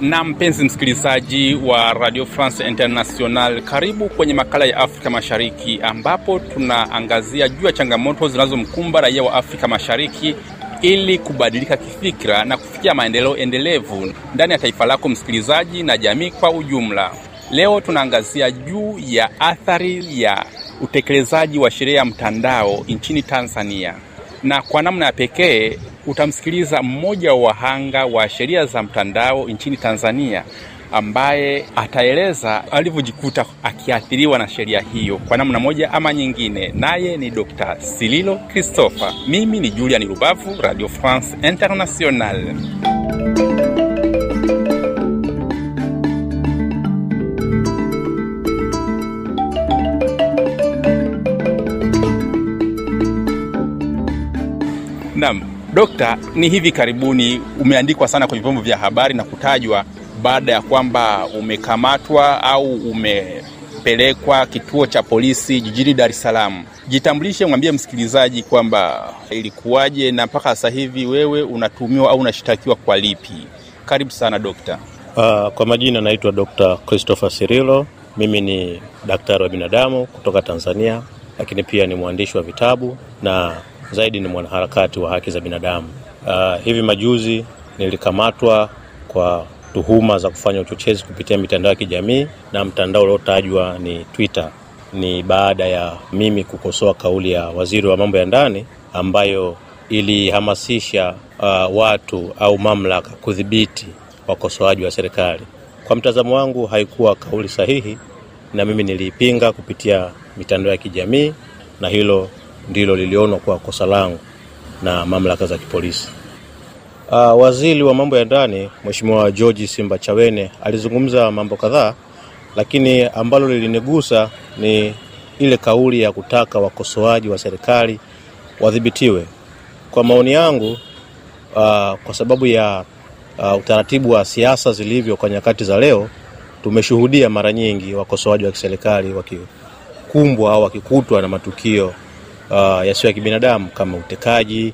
Na mpenzi msikilizaji wa Radio France International, karibu kwenye makala ya Afrika Mashariki ambapo tunaangazia juu ya changamoto zinazomkumba raia wa Afrika Mashariki ili kubadilika kifikira na kufikia maendeleo endelevu ndani ya taifa lako msikilizaji, na jamii kwa ujumla. Leo tunaangazia juu ya athari ya utekelezaji wa sheria ya mtandao nchini Tanzania, na kwa namna ya pekee utamsikiliza mmoja wa wahanga wa sheria za mtandao nchini Tanzania ambaye ataeleza alivyojikuta akiathiriwa na sheria hiyo kwa namna moja ama nyingine. Naye ni Dr. Sililo Christopher. Mimi ni Julian Rubavu, Radio France International. Dokta, ni hivi karibuni umeandikwa sana kwenye vyombo vya habari na kutajwa baada ya kwamba umekamatwa au umepelekwa kituo cha polisi jijini Dar es Salaam. Jitambulishe, mwambie msikilizaji kwamba ilikuwaje na mpaka sasa hivi wewe unatumiwa au unashitakiwa kwa lipi? Karibu sana dokta. Uh, kwa majina naitwa Dr. Christopher Sirilo. Mimi ni daktari wa binadamu kutoka Tanzania, lakini pia ni mwandishi wa vitabu na zaidi ni mwanaharakati wa haki za binadamu. Uh, hivi majuzi nilikamatwa kwa tuhuma za kufanya uchochezi kupitia mitandao ya kijamii na mtandao uliotajwa ni Twitter. Ni baada ya mimi kukosoa kauli ya waziri wa mambo ya ndani ambayo ilihamasisha uh, watu au mamlaka kudhibiti wakosoaji wa serikali. Kwa mtazamo wangu, haikuwa kauli sahihi na mimi niliipinga kupitia mitandao ya kijamii na hilo ndilo lilionwa kwa kosa langu na mamlaka za kipolisi. Uh, waziri wa mambo ya ndani Mheshimiwa George Simba Chawene alizungumza mambo kadhaa, lakini ambalo lilinigusa ni ile kauli ya kutaka wakosoaji wa serikali wadhibitiwe. Kwa maoni yangu, uh, kwa sababu ya uh, utaratibu wa siasa zilivyo kwa nyakati za leo, tumeshuhudia mara nyingi wakosoaji wa kiserikali wakikumbwa au wakikutwa na matukio uh, yasiyo ya kibinadamu kama utekaji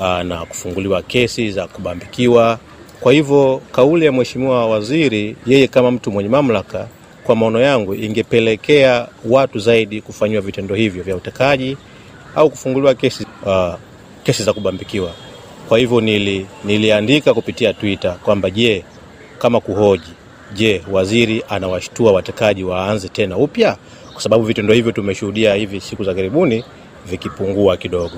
uh, na kufunguliwa kesi za kubambikiwa. Kwa hivyo kauli ya mheshimiwa waziri, yeye kama mtu mwenye mamlaka, kwa maono yangu, ingepelekea watu zaidi kufanyiwa vitendo hivyo vya utekaji au kufunguliwa kesi, uh, kesi za kubambikiwa. Kwa hivyo nili, niliandika kupitia Twitter kwamba je, kama kuhoji, je, waziri anawashtua watekaji waanze tena upya? Kwa sababu vitendo hivyo tumeshuhudia hivi siku za karibuni vikipungua kidogo.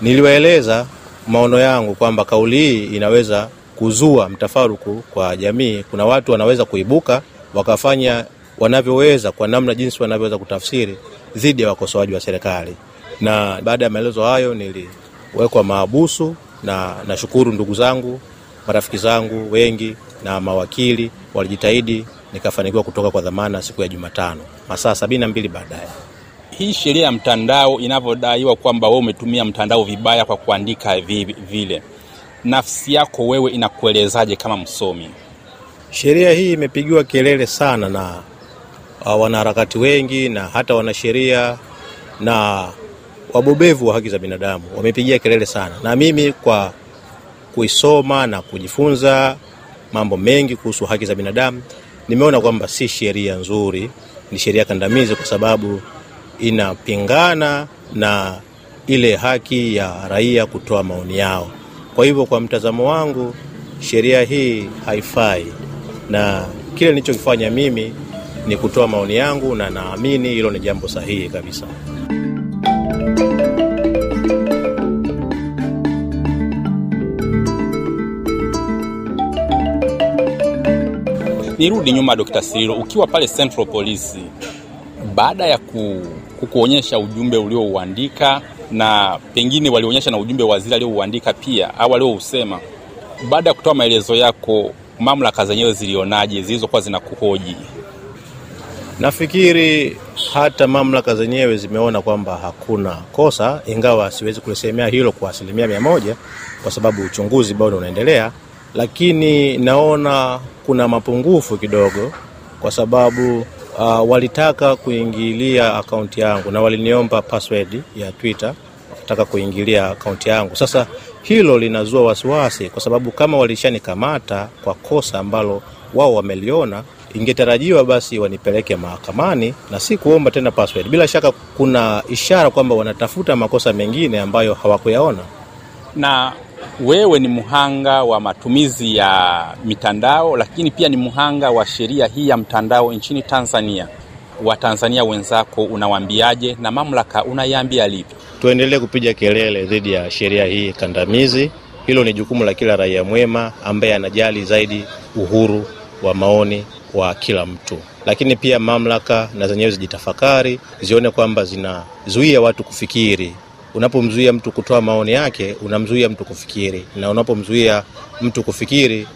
Niliwaeleza maono yangu kwamba kauli hii inaweza kuzua mtafaruku kwa jamii. Kuna watu wanaweza kuibuka wakafanya wanavyoweza kwa namna jinsi wanavyoweza kutafsiri dhidi ya wakosoaji wa serikali, na baada ya maelezo hayo niliwekwa mahabusu, na nashukuru ndugu zangu, marafiki zangu wengi na mawakili walijitahidi, nikafanikiwa kutoka kwa dhamana siku ya Jumatano masaa sabini na mbili baadaye. Hii sheria ya mtandao inavyodaiwa kwamba wewe umetumia mtandao vibaya kwa kuandika vile, nafsi yako wewe inakuelezaje kama msomi? Sheria hii imepigiwa kelele sana na uh, wanaharakati wengi na hata wanasheria na wabobevu wa haki za binadamu. Wamepigia kelele sana, na mimi kwa kuisoma na kujifunza mambo mengi kuhusu haki za binadamu nimeona kwamba si sheria nzuri, ni sheria kandamizi kwa sababu inapingana na ile haki ya raia kutoa maoni yao. Kwa hivyo, kwa mtazamo wangu, sheria hii haifai, na kile nilichokifanya mimi ni kutoa maoni yangu, na naamini hilo ni jambo sahihi kabisa. Nirudi nyuma, Dr. Sirilo, ukiwa pale Central Police, baada ya ku, kukuonyesha ujumbe uliouandika na pengine walionyesha na ujumbe waziri aliouandika pia au aliousema, baada ya kutoa maelezo yako, mamlaka zenyewe zilionaje zilizokuwa zinakuhoji? Nafikiri hata mamlaka zenyewe zimeona kwamba hakuna kosa, ingawa siwezi kulisemea hilo kwa asilimia mia moja kwa sababu uchunguzi bado unaendelea, lakini naona kuna mapungufu kidogo, kwa sababu uh, walitaka kuingilia akaunti yangu na waliniomba password ya Twitter, wakitaka kuingilia akaunti yangu. Sasa hilo linazua wasiwasi, kwa sababu kama walishanikamata kwa kosa ambalo wao wameliona, ingetarajiwa basi wanipeleke mahakamani na si kuomba tena password. Bila shaka kuna ishara kwamba wanatafuta makosa mengine ambayo hawakuyaona. Na wewe ni mhanga wa matumizi ya mitandao, lakini pia ni mhanga wa sheria hii ya mtandao nchini Tanzania. Watanzania wenzako unawaambiaje na mamlaka unaiambia lipi? Tuendelee kupiga kelele dhidi ya sheria hii kandamizi. Hilo ni jukumu la kila raia mwema ambaye anajali zaidi uhuru wa maoni wa kila mtu, lakini pia mamlaka na zenyewe zijitafakari, zione kwamba zinazuia watu kufikiri. Unapomzuia mtu kutoa maoni yake, unamzuia mtu kufikiri, na unapomzuia mtu kufikiri,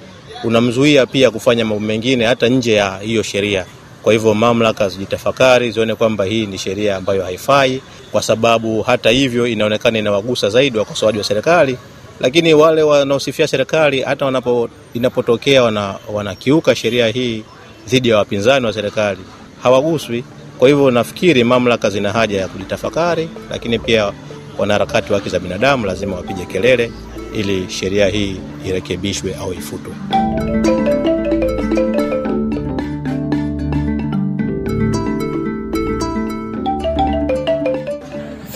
unamzuia pia kufanya mambo mengine hata nje ya hiyo sheria. Kwa hivyo mamlaka zijitafakari, zione kwamba hii ni sheria ambayo haifai, kwa sababu hata hivyo inaonekana inawagusa zaidi wakosoaji wa serikali lakini wale wanaosifia serikali hata wanapo inapotokea wana, wanakiuka sheria hii dhidi ya wapinzani wa serikali hawaguswi. Kwa hivyo nafikiri mamlaka zina haja ya kujitafakari, lakini pia wanaharakati wa haki za binadamu lazima wapige kelele ili sheria hii irekebishwe au ifutwe.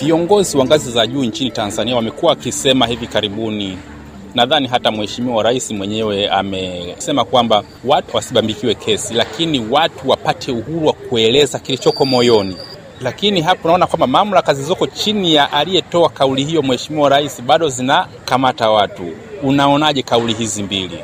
Viongozi wa ngazi za juu nchini Tanzania wamekuwa wakisema hivi karibuni, nadhani hata Mheshimiwa Rais mwenyewe amesema kwamba watu wasibambikiwe kesi, lakini watu wapate uhuru wa kueleza kilichoko moyoni. Lakini hapo naona kwamba mamlaka zilizoko chini ya aliyetoa kauli hiyo, Mheshimiwa Rais, bado zinakamata watu. Unaonaje kauli hizi mbili?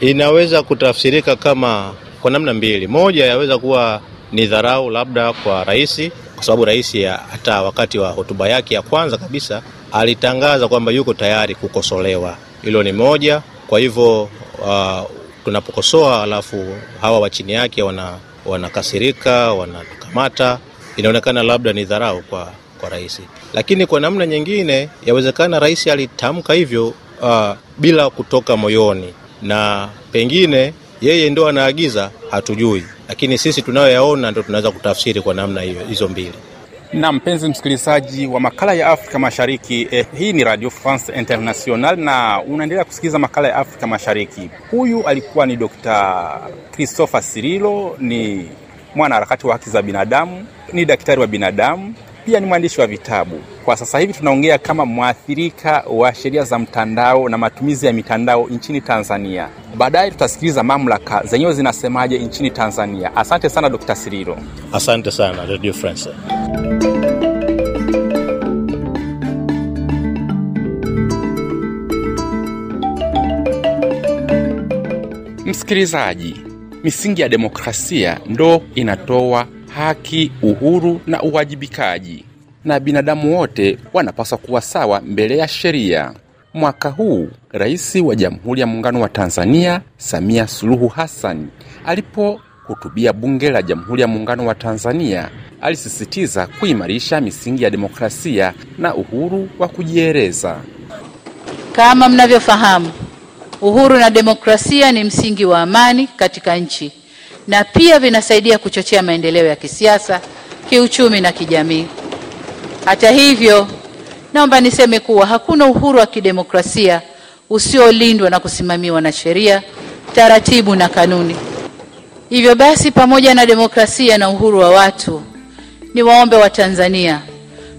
Inaweza kutafsirika kama kwa namna mbili. Moja, yaweza kuwa ni dharau labda kwa rais kwa sababu rais hata wakati wa hotuba yake ya kwanza kabisa alitangaza kwamba yuko tayari kukosolewa. Hilo ni moja. Kwa hivyo uh, tunapokosoa alafu hawa wa chini yake wana wanakasirika, wanatukamata, inaonekana labda ni dharau kwa kwa rais. Lakini kwa namna nyingine, yawezekana rais alitamka hivyo uh, bila kutoka moyoni, na pengine yeye ndo anaagiza, hatujui lakini sisi tunayoyaona ndo tunaweza kutafsiri kwa namna hiyo hizo mbili. Na mpenzi msikilizaji wa makala ya Afrika Mashariki, eh, hii ni Radio France International na unaendelea kusikiliza makala ya Afrika Mashariki. Huyu alikuwa ni Dr. Christopher Sirilo, ni mwanaharakati wa haki za binadamu, ni daktari wa binadamu, pia ni mwandishi wa vitabu. Kwa sasa hivi tunaongea kama mwathirika wa sheria za mtandao na matumizi ya mitandao nchini Tanzania. Baadaye tutasikiliza mamlaka zenyewe zinasemaje nchini Tanzania. Asante sana Dr. Sirilo. Asante sana Radio France. Msikilizaji, misingi ya demokrasia ndo inatoa haki, uhuru na uwajibikaji, na binadamu wote wanapaswa kuwa sawa mbele ya sheria. Mwaka huu Rais wa Jamhuri ya Muungano wa Tanzania Samia Suluhu Hassan alipohutubia Bunge la Jamhuri ya Muungano wa Tanzania alisisitiza kuimarisha misingi ya demokrasia na uhuru wa kujieleza. Kama mnavyofahamu, uhuru na demokrasia ni msingi wa amani katika nchi na pia vinasaidia kuchochea maendeleo ya kisiasa, kiuchumi na kijamii. Hata hivyo, naomba niseme kuwa hakuna uhuru wa kidemokrasia usiolindwa na kusimamiwa na sheria, taratibu na kanuni. Hivyo basi, pamoja na demokrasia na uhuru wa watu, ni waombe wa Tanzania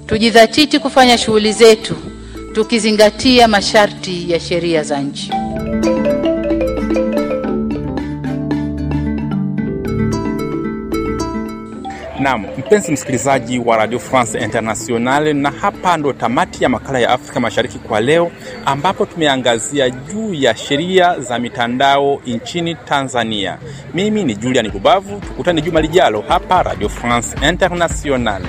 tujidhatiti kufanya shughuli zetu tukizingatia masharti ya sheria za nchi. Naam, mpenzi msikilizaji wa Radio France Internationale, na hapa ndo tamati ya makala ya Afrika Mashariki kwa leo, ambapo tumeangazia juu ya sheria za mitandao nchini Tanzania. Mimi ni Julian Rubavu, tukutane juma lijalo hapa Radio France Internationale.